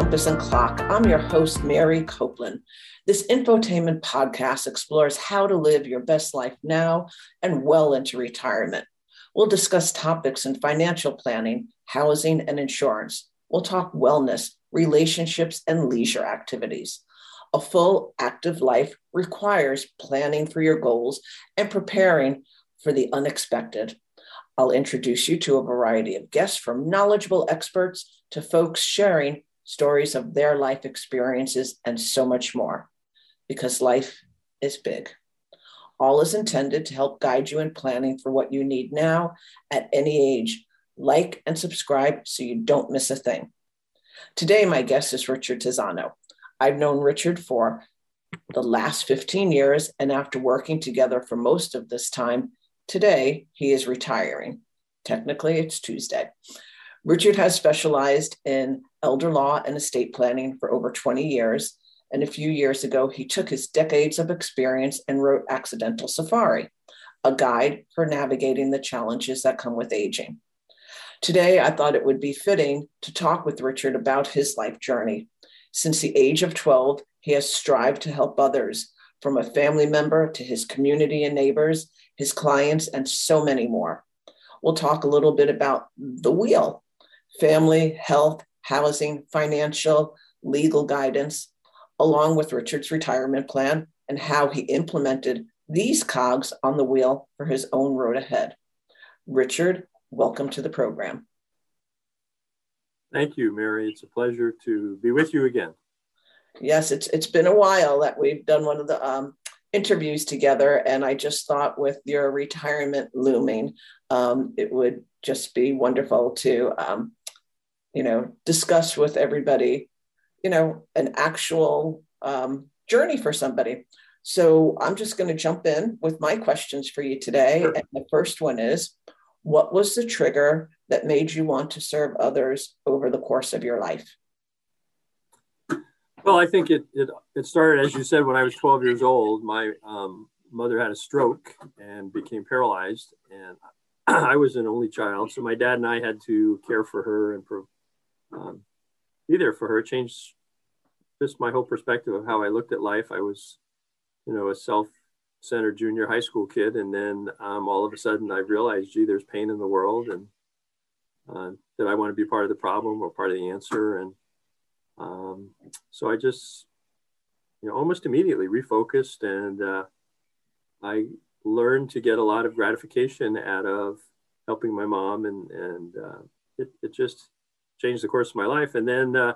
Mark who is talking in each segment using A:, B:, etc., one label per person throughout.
A: Compass and Clock. I'm your host, Mary Copeland. This infotainment podcast explores how to live your best life now and well into retirement. We'll discuss topics in financial planning, housing, and insurance. We'll talk wellness, relationships, and leisure activities. A full active life requires planning for your goals and preparing for the unexpected. I'll introduce you to a variety of guests from knowledgeable experts to folks sharing stories of their life experiences and so much more, because life is big. All is intended to help guide you in planning for what you need now at any age. Like and subscribe so you don't miss a thing. Today, my guest is Richard Tizano. I've known Richard for the last 15 years, and after working together for most of this time, today he is retiring. Technically, it's Tuesday. Richard has specialized in elder law and estate planning for over 20 years. And a few years ago, he took his decades of experience and wrote Accidental Safari, a guide for navigating the challenges that come with aging. Today, I thought it would be fitting to talk with Richard about his life journey. Since the age of 12, he has strived to help others, from a family member to his community and neighbors, his clients, and so many more. We'll talk a little bit about the wheel family, health, housing, financial, legal guidance, along with Richard's retirement plan and how he implemented these cogs on the wheel for his own road ahead. Richard, welcome to the program.
B: Thank you, Mary. It's a pleasure to be with you again.
A: Yes, it's it's been a while that we've done one of the um, interviews together, and I just thought with your retirement looming, um, it would just be wonderful to um, you know, discuss with everybody, you know, an actual um, journey for somebody. So I'm just going to jump in with my questions for you today. Sure. And the first one is What was the trigger that made you want to serve others over the course of your life?
B: Well, I think it, it, it started, as you said, when I was 12 years old. My um, mother had a stroke and became paralyzed, and I was an only child. So my dad and I had to care for her and pro- um, be there for her. Changed just my whole perspective of how I looked at life. I was, you know, a self-centered junior high school kid, and then um, all of a sudden I realized, gee, there's pain in the world, and uh, that I want to be part of the problem or part of the answer. And um, so I just, you know, almost immediately refocused, and uh, I learned to get a lot of gratification out of helping my mom, and and uh, it, it just changed the course of my life. And then uh,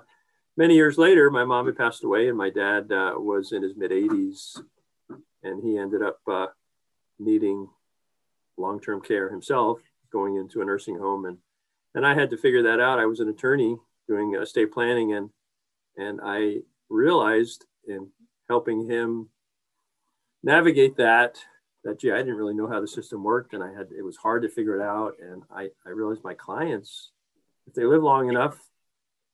B: many years later, my mom had passed away, and my dad uh, was in his mid 80s, and he ended up uh, needing long term care himself, going into a nursing home. And, and I had to figure that out. I was an attorney doing estate planning, and, and I realized in helping him navigate that that gee i didn't really know how the system worked and i had it was hard to figure it out and i, I realized my clients if they live long enough,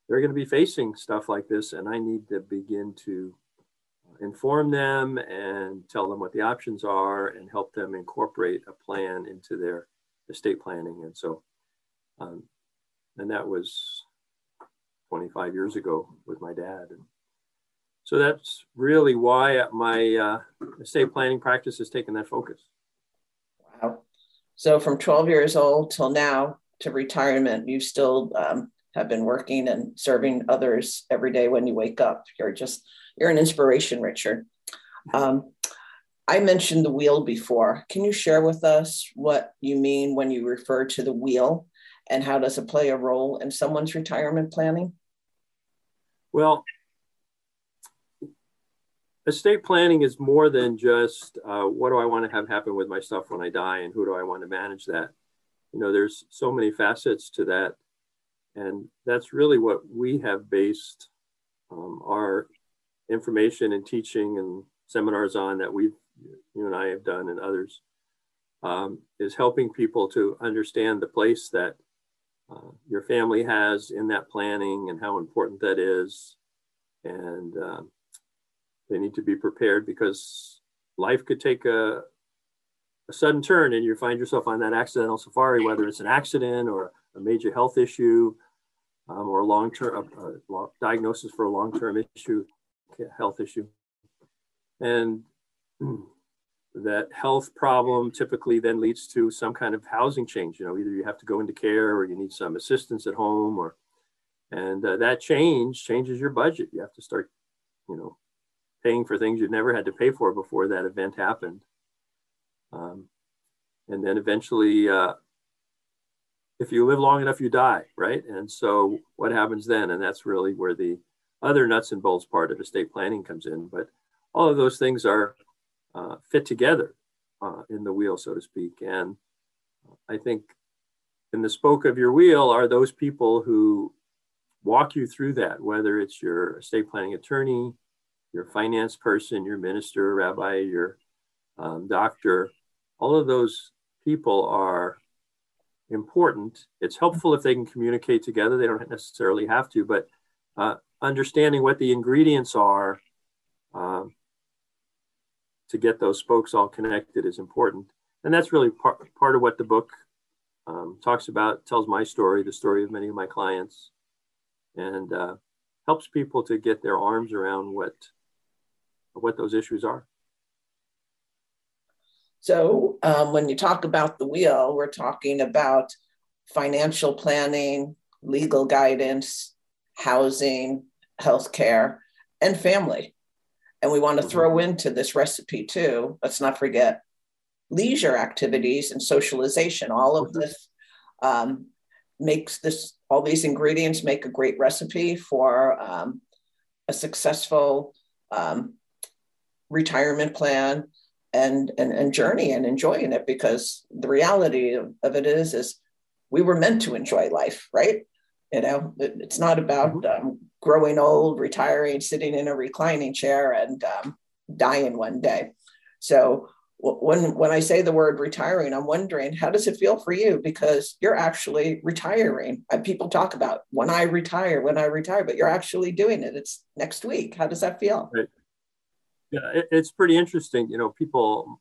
B: they're going to be facing stuff like this. And I need to begin to inform them and tell them what the options are and help them incorporate a plan into their estate planning. And so, um, and that was 25 years ago with my dad. And so that's really why my uh, estate planning practice has taken that focus.
A: Wow. So from 12 years old till now, to retirement, you still um, have been working and serving others every day when you wake up. You're just, you're an inspiration, Richard. Um, I mentioned the wheel before. Can you share with us what you mean when you refer to the wheel and how does it play a role in someone's retirement planning?
B: Well, estate planning is more than just uh, what do I want to have happen with my stuff when I die and who do I want to manage that you know there's so many facets to that. And that's really what we have based um, our information and teaching and seminars on that we you and i have done and others um, is helping people to understand the place that uh, your family has in that planning and how important that is. And um, they need to be prepared because life could take a, a sudden turn and you find yourself on that accidental safari, whether it's an accident or a major health issue, um, or a long-term diagnosis for a long-term issue, health issue, and that health problem typically then leads to some kind of housing change. You know, either you have to go into care or you need some assistance at home, or and uh, that change changes your budget. You have to start, you know, paying for things you've never had to pay for before that event happened. Um, and then eventually, uh, if you live long enough, you die, right? And so, what happens then? And that's really where the other nuts and bolts part of estate planning comes in. But all of those things are uh, fit together uh, in the wheel, so to speak. And I think in the spoke of your wheel are those people who walk you through that, whether it's your estate planning attorney, your finance person, your minister, rabbi, your um, doctor. All of those people are important. It's helpful if they can communicate together. They don't necessarily have to, but uh, understanding what the ingredients are um, to get those spokes all connected is important. And that's really part, part of what the book um, talks about, tells my story, the story of many of my clients, and uh, helps people to get their arms around what, what those issues are.
A: So, um, when you talk about the wheel, we're talking about financial planning, legal guidance, housing, healthcare, and family. And we want to mm-hmm. throw into this recipe too, let's not forget leisure activities and socialization. All of mm-hmm. this um, makes this, all these ingredients make a great recipe for um, a successful um, retirement plan and, and and journey and enjoying it because the reality of, of it is is we were meant to enjoy life right? You know it, it's not about mm-hmm. um, growing old retiring sitting in a reclining chair and um, dying one day. So when when i say the word retiring i'm wondering how does it feel for you? Because you're actually retiring. And people talk about when i retire when i retire but you're actually doing it. It's next week. How does that feel?
B: Right. Yeah, it, it's pretty interesting. You know, people.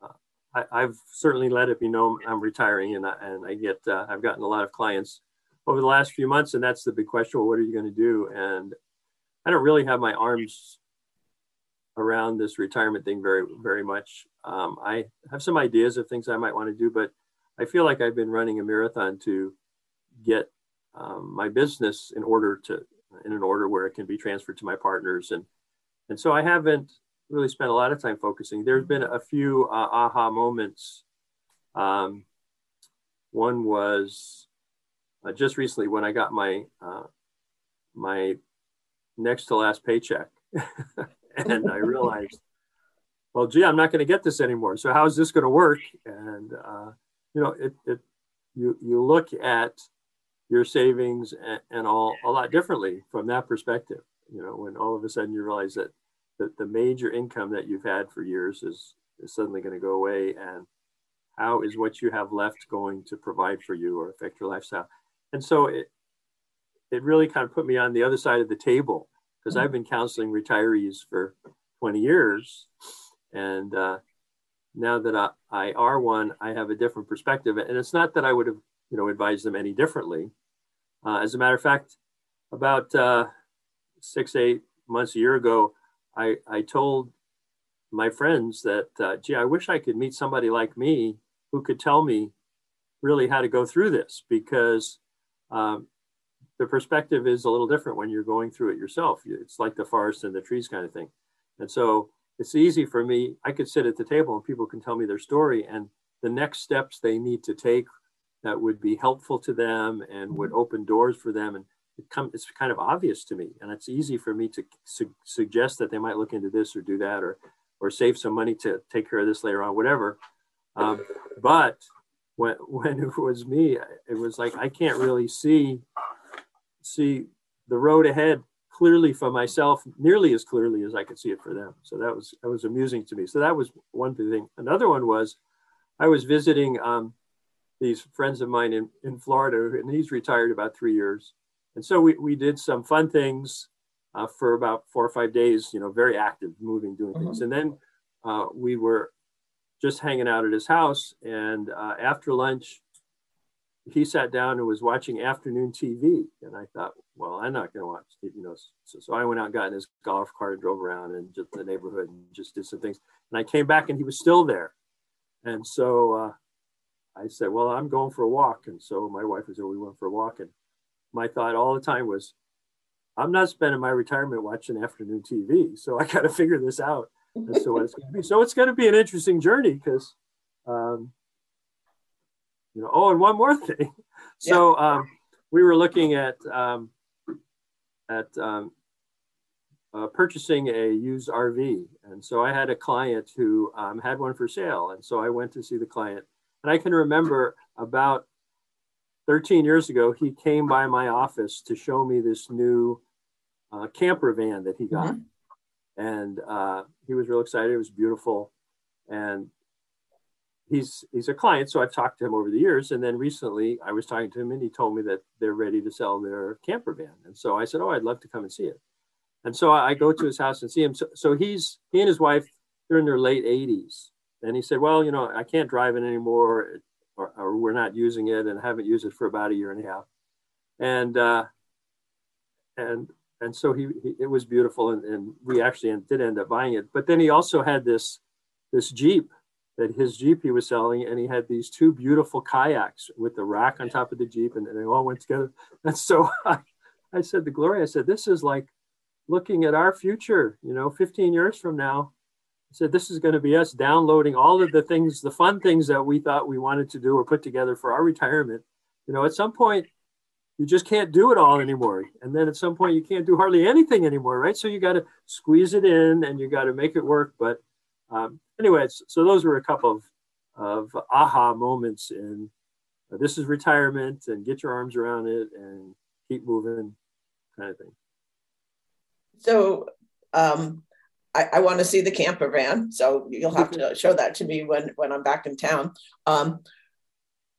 B: Uh, I, have certainly let it be known I'm retiring, and I, and I get uh, I've gotten a lot of clients over the last few months, and that's the big question: well, what are you going to do? And I don't really have my arms around this retirement thing very very much. Um, I have some ideas of things I might want to do, but I feel like I've been running a marathon to get um, my business in order to in an order where it can be transferred to my partners and and so I haven't really spent a lot of time focusing. There's been a few uh, aha moments. Um, one was uh, just recently when I got my uh, my next to last paycheck, and I realized, well, gee, I'm not going to get this anymore. So how is this going to work? And uh, you know, it, it you you look at your savings and, and all a lot differently from that perspective you know, when all of a sudden you realize that the, the major income that you've had for years is, is suddenly going to go away and how is what you have left going to provide for you or affect your lifestyle? And so it it really kind of put me on the other side of the table because i've been counseling retirees for 20 years and uh, now that I, I are one i have a different perspective and it's not that i would have you know advised them any differently. Uh, as a matter of fact about uh, six, eight months, a year ago, I, I told my friends that, uh, gee, I wish I could meet somebody like me who could tell me really how to go through this because um, the perspective is a little different when you're going through it yourself. It's like the forest and the trees kind of thing. And so it's easy for me. I could sit at the table and people can tell me their story and the next steps they need to take that would be helpful to them and would open doors for them. And it come, it's kind of obvious to me and it's easy for me to su- suggest that they might look into this or do that or or save some money to take care of this later on whatever. Um, but when when it was me it was like i can't really see see the road ahead clearly for myself nearly as clearly as i could see it for them. So that was that was amusing to me. So that was one thing. Another one was i was visiting um, these friends of mine in, in florida and he's retired about three years and so we, we did some fun things uh, for about four or five days, you know, very active, moving, doing mm-hmm. things. And then uh, we were just hanging out at his house. And uh, after lunch, he sat down and was watching afternoon TV. And I thought, well, I'm not going to watch, you know. So, so I went out and got in his golf cart and drove around and just the neighborhood and just did some things. And I came back and he was still there. And so uh, I said, well, I'm going for a walk. And so my wife was there. We went for a walk. And my thought all the time was, I'm not spending my retirement watching afternoon TV. So I got to figure this out. And so it's going to be. So it's going to be an interesting journey because, um, you know, oh, and one more thing. So um, we were looking at um, at um, uh, purchasing a used RV, and so I had a client who um, had one for sale, and so I went to see the client, and I can remember about 13 years ago, he came by my office to show me this new uh, camper van that he got. Mm-hmm. And uh, he was real excited. It was beautiful. And he's he's a client, so I've talked to him over the years. And then recently I was talking to him and he told me that they're ready to sell their camper van. And so I said, Oh, I'd love to come and see it. And so I go to his house and see him. So, so he's he and his wife, they're in their late 80s. And he said, Well, you know, I can't drive it anymore or, or, we're not using it and haven't used it for about a year and a half. And uh, and and so he, he it was beautiful, and, and we actually did end up buying it. But then he also had this this Jeep that his Jeep he was selling, and he had these two beautiful kayaks with the rack on top of the Jeep, and, and they all went together. And so I, I said to Gloria, I said, this is like looking at our future, you know, 15 years from now, said this is going to be us downloading all of the things, the fun things that we thought we wanted to do or put together for our retirement. You know, at some point, you just can't do it all anymore. And then at some point, you can't do hardly anything anymore, right? So you got to squeeze it in and you got to make it work. But um, anyways, so those were a couple of, of aha moments in uh, this is retirement and get your arms around it and keep moving kind of thing.
A: So, um, I, I want to see the camper van. So you'll have to show that to me when, when I'm back in town. Um,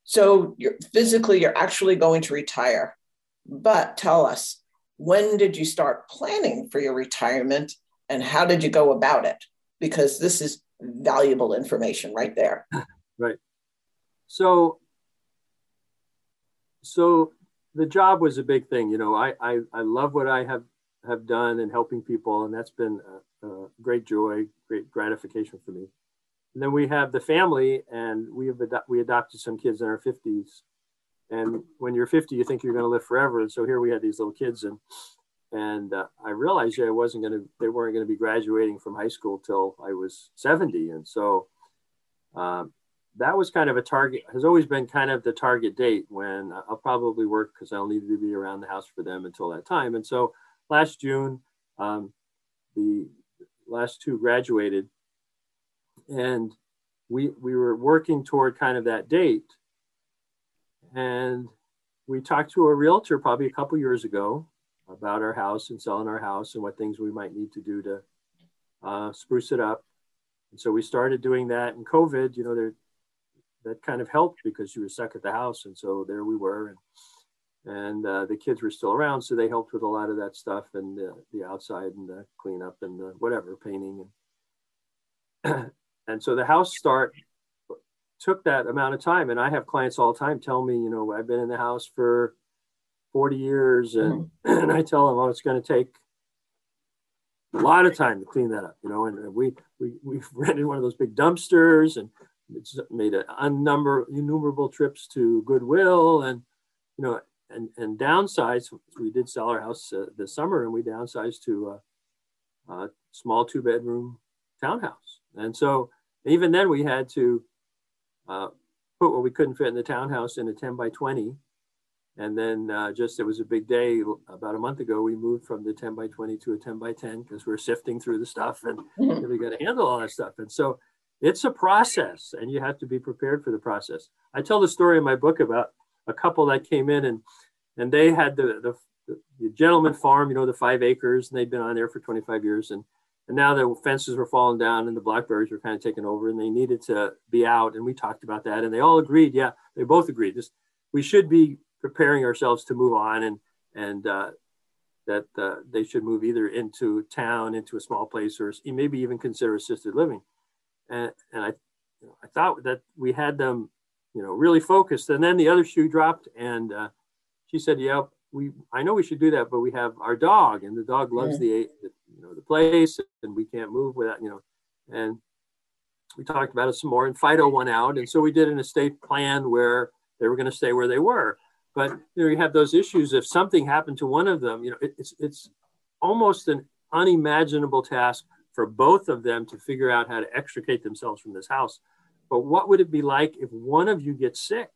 A: so you're physically, you're actually going to retire. But tell us, when did you start planning for your retirement and how did you go about it? Because this is valuable information right there.
B: Right. So, so the job was a big thing. You know, I, I, I love what I have, have done and helping people. And that's been uh, great joy, great gratification for me. And then we have the family, and we have we adopted some kids in our 50s. And when you're 50, you think you're going to live forever. And so here we had these little kids, and and uh, I realized I wasn't going to, they weren't going to be graduating from high school till I was 70. And so um, that was kind of a target, has always been kind of the target date when I'll probably work because I'll need to be around the house for them until that time. And so last June, um, the last two graduated, and we we were working toward kind of that date. And we talked to a realtor probably a couple years ago about our house and selling our house and what things we might need to do to uh, spruce it up. And so we started doing that. And COVID, you know, there that kind of helped because you were stuck at the house, and so there we were. And and uh, the kids were still around, so they helped with a lot of that stuff and the, the outside and the cleanup and the whatever painting. And, and so the house start took that amount of time. And I have clients all the time tell me, you know, I've been in the house for 40 years, and mm-hmm. and I tell them, oh, it's going to take a lot of time to clean that up, you know. And we we we've rented one of those big dumpsters and it's made an unnumber innumerable trips to Goodwill and you know and and downsized. We did sell our house uh, this summer, and we downsized to a, a small two bedroom townhouse. And so even then, we had to uh, put what we couldn't fit in the townhouse in a ten by twenty. And then uh, just it was a big day about a month ago. We moved from the 10 by 20 to a 10 by 10 because we're sifting through the stuff and we got to handle all that stuff. And so it's a process and you have to be prepared for the process. I tell the story in my book about a couple that came in and and they had the, the, the gentleman farm, you know, the five acres, and they'd been on there for 25 years. And, and now the fences were falling down and the blackberries were kind of taking over and they needed to be out. And we talked about that and they all agreed. Yeah, they both agreed. Just, we should be preparing ourselves to move on and, and uh, that uh, they should move either into town, into a small place, or maybe even consider assisted living. And, and I, I thought that we had them you know, really focused. And then the other shoe dropped, and uh, she said, "Yeah, we I know we should do that, but we have our dog, and the dog loves yeah. the, you know the place, and we can't move without you know." And we talked about it some more, and Fido went out, and so we did an estate plan where they were going to stay where they were. But you know, you have those issues. If something happened to one of them, you know, it, it's it's almost an unimaginable task for both of them to figure out how to extricate themselves from this house. But what would it be like if one of you gets sick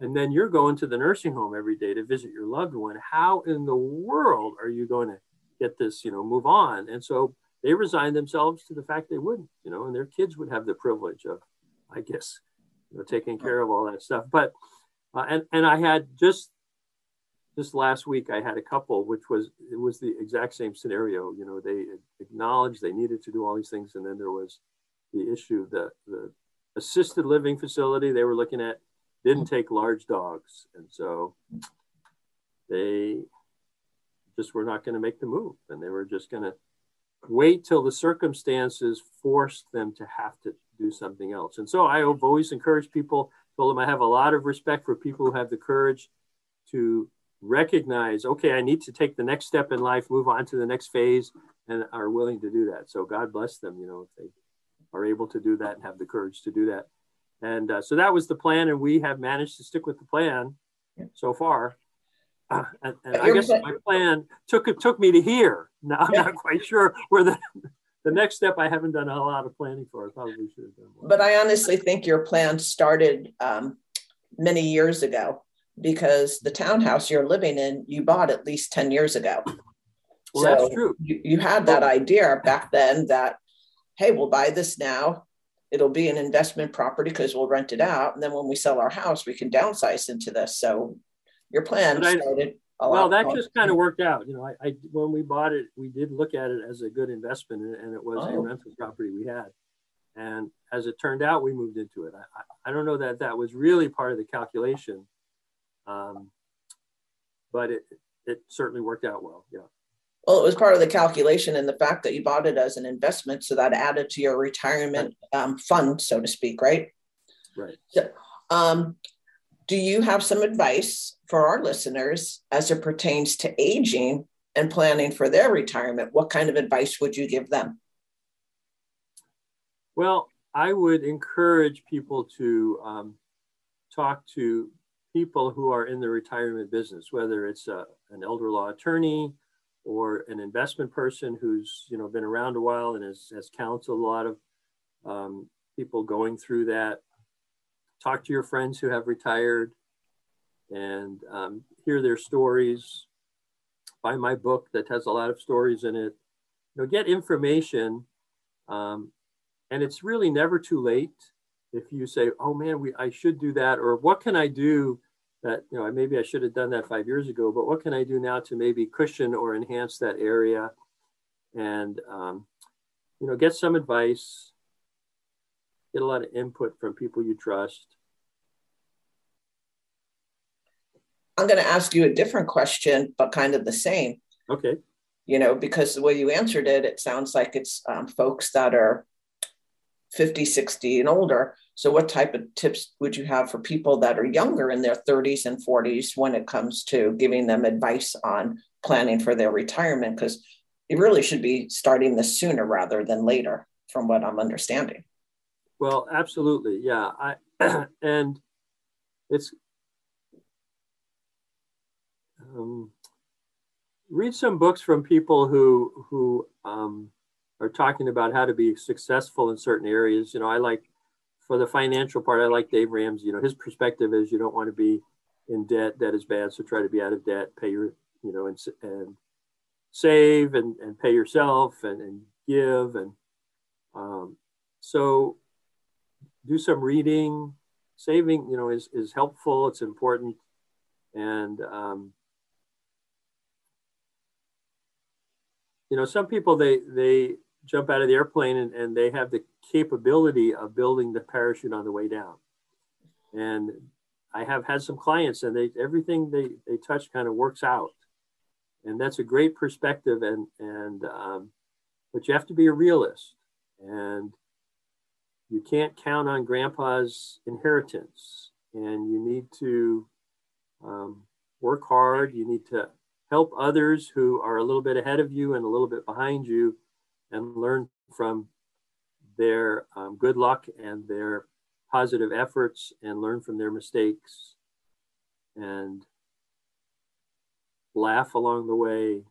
B: and then you're going to the nursing home every day to visit your loved one? How in the world are you going to get this, you know, move on? And so they resigned themselves to the fact they wouldn't, you know, and their kids would have the privilege of, I guess, you know, taking care of all that stuff. But uh, and and I had just just last week I had a couple, which was it was the exact same scenario. You know, they acknowledged they needed to do all these things, and then there was the issue that the assisted living facility they were looking at didn't take large dogs, and so they just were not going to make the move, and they were just going to wait till the circumstances forced them to have to do something else. And so I've always encouraged people, told them I have a lot of respect for people who have the courage to recognize, okay, I need to take the next step in life, move on to the next phase, and are willing to do that. So God bless them, you know, if they are able to do that and have the courage to do that. And uh, so that was the plan, and we have managed to stick with the plan so far. Uh, and, and I guess my plan took took me to here. Now I'm not quite sure where the the next step I haven't done a lot of planning for. I probably should have done more.
A: But I honestly think your plan started um, many years ago because the townhouse you're living in, you bought at least 10 years ago.
B: Well, so that's true.
A: You, you had that idea back then that, hey, we'll buy this now. It'll be an investment property because we'll rent it out. And then when we sell our house, we can downsize into this. So your plan I, started.
B: well, that just kind of worked out. You know, I, I, when we bought it, we did look at it as a good investment, and it was oh. a rental property we had. And as it turned out, we moved into it. I, I don't know that that was really part of the calculation, um, but it, it certainly worked out well. Yeah.
A: Well, it was part of the calculation and the fact that you bought it as an investment. So that added to your retirement um, fund, so to speak, right?
B: Right.
A: So, um, do you have some advice for our listeners as it pertains to aging and planning for their retirement? What kind of advice would you give them?
B: Well, I would encourage people to um, talk to people who are in the retirement business, whether it's a, an elder law attorney or an investment person who's you know been around a while and has, has counseled a lot of um, people going through that. Talk to your friends who have retired and um, hear their stories. Buy my book that has a lot of stories in it. You know, get information, um, and it's really never too late if you say, "Oh man, we I should do that," or "What can I do that you know maybe I should have done that five years ago, but what can I do now to maybe cushion or enhance that area?" And um, you know, get some advice, get a lot of input from people you trust.
A: I'm going to ask you a different question, but kind of the same.
B: Okay.
A: You know, because the way you answered it, it sounds like it's um, folks that are 50, 60 and older. So, what type of tips would you have for people that are younger in their 30s and 40s when it comes to giving them advice on planning for their retirement? Because you really should be starting this sooner rather than later, from what I'm understanding.
B: Well, absolutely. Yeah. I, and it's, um, read some books from people who, who, um, are talking about how to be successful in certain areas. You know, I like for the financial part, I like Dave Ramsey. You know, his perspective is you don't want to be in debt. Debt is bad, so try to be out of debt. Pay your, you know, and and save and, and pay yourself and, and give and um, so do some reading. Saving, you know, is is helpful. It's important, and um, you know, some people they they jump out of the airplane and, and they have the capability of building the parachute on the way down. And I have had some clients and they everything they, they touch kind of works out. And that's a great perspective and and um, but you have to be a realist and you can't count on grandpa's inheritance. and you need to um, work hard. You need to help others who are a little bit ahead of you and a little bit behind you and learn from their um, good luck and their positive efforts and learn from their mistakes and laugh along the way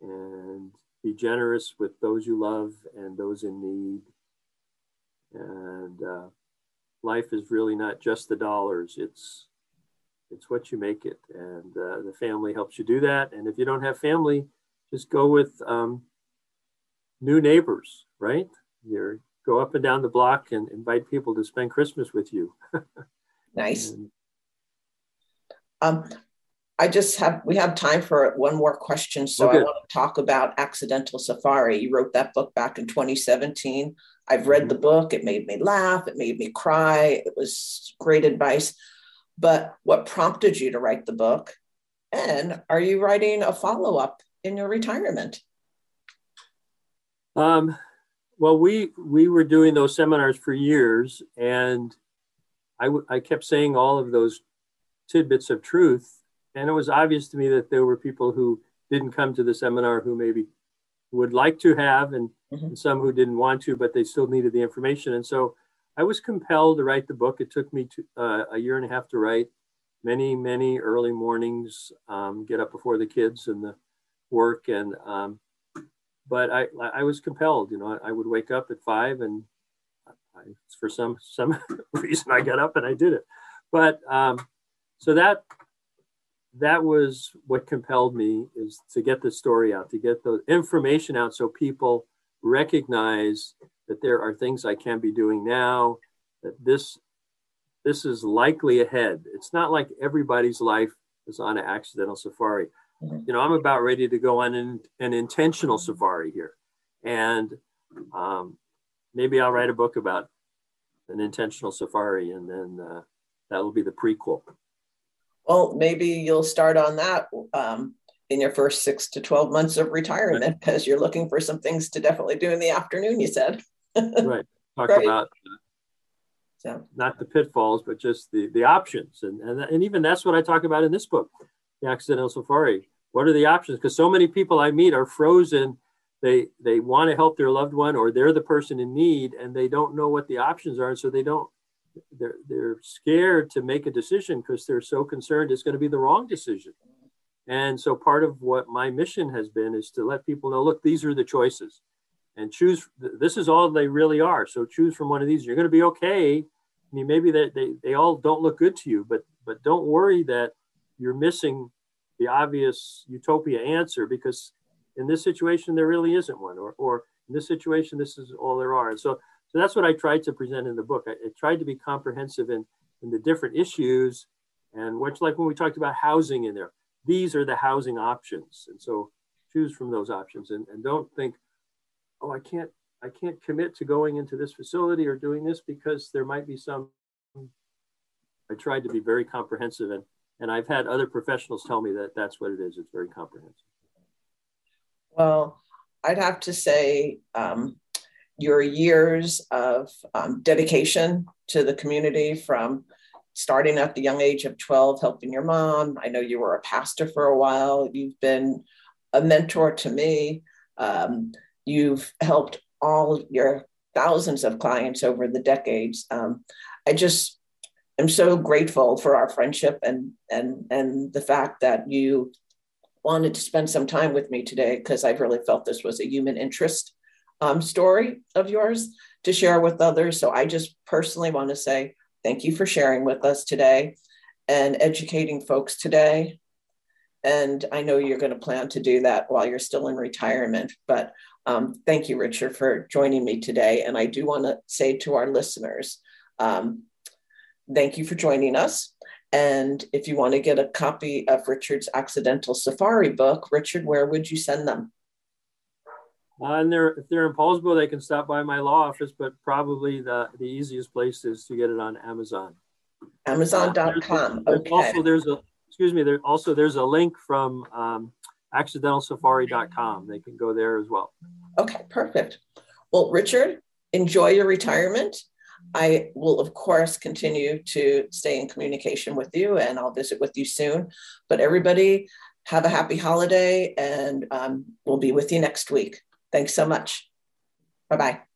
B: and be generous with those you love and those in need. And uh, life is really not just the dollars; it's it's what you make it, and uh, the family helps you do that. And if you don't have family, just go with um, new neighbors, right? You go up and down the block and invite people to spend Christmas with you.
A: nice. And, um, I just have we have time for one more question. So okay. I want to talk about Accidental Safari. You wrote that book back in 2017. I've read mm-hmm. the book. It made me laugh. It made me cry. It was great advice. But what prompted you to write the book? And are you writing a follow up in your retirement?
B: Um, well, we we were doing those seminars for years, and I, w- I kept saying all of those tidbits of truth, and it was obvious to me that there were people who didn't come to the seminar who maybe would like to have, and, mm-hmm. and some who didn't want to, but they still needed the information. And so I was compelled to write the book. It took me to, uh, a year and a half to write. Many, many early mornings, um, get up before the kids and the work, and um, but I, I was compelled, you know, I would wake up at five and I, for some, some reason I got up and I did it. But um, so that, that was what compelled me is to get the story out, to get the information out so people recognize that there are things I can be doing now, that this, this is likely ahead. It's not like everybody's life is on an accidental safari you know, I'm about ready to go on an, an intentional safari here. And um, maybe I'll write a book about an intentional safari and then uh, that will be the prequel.
A: Well, maybe you'll start on that um, in your first six to 12 months of retirement because you're looking for some things to definitely do in the afternoon, you said.
B: right. Talk right. about uh, so. not the pitfalls, but just the, the options. And, and, and even that's what I talk about in this book, The Accidental Safari what are the options? Because so many people I meet are frozen. They they want to help their loved one or they're the person in need and they don't know what the options are. And so they don't they're they're scared to make a decision because they're so concerned it's going to be the wrong decision. And so part of what my mission has been is to let people know, look, these are the choices and choose. This is all they really are. So choose from one of these. You're going to be okay. I mean, maybe they, they, they all don't look good to you, but, but don't worry that you're missing the obvious utopia answer because in this situation there really isn't one or, or in this situation this is all there are. And so so that's what i tried to present in the book. I, I tried to be comprehensive in in the different issues and what's like when we talked about housing in there these are the housing options. And so choose from those options and, and don't think oh i can't i can't commit to going into this facility or doing this because there might be some i tried to be very comprehensive and and I've had other professionals tell me that that's what it is. It's very comprehensive.
A: Well, I'd have to say um, your years of um, dedication to the community from starting at the young age of 12, helping your mom. I know you were a pastor for a while. You've been a mentor to me. Um, you've helped all your thousands of clients over the decades. Um, I just am so grateful for our friendship and and and the fact that you wanted to spend some time with me today because I've really felt this was a human interest um, story of yours to share with others. So I just personally want to say thank you for sharing with us today and educating folks today. And I know you're going to plan to do that while you're still in retirement. But um, thank you, Richard, for joining me today. And I do want to say to our listeners, um, thank you for joining us. And if you want to get a copy of Richard's Accidental Safari book, Richard, where would you send them?
B: Uh, and they're, if they're in Paulsboro, they can stop by my law office, but probably the, the easiest place is to get it on Amazon.
A: Amazon.com.
B: Okay. Also, there's a excuse me. There also there's a link from um, accidentalsafari.com. They can go there as well.
A: Okay, perfect. Well, Richard, enjoy your retirement. I will, of course, continue to stay in communication with you and I'll visit with you soon. But everybody, have a happy holiday and um, we'll be with you next week. Thanks so much. Bye bye.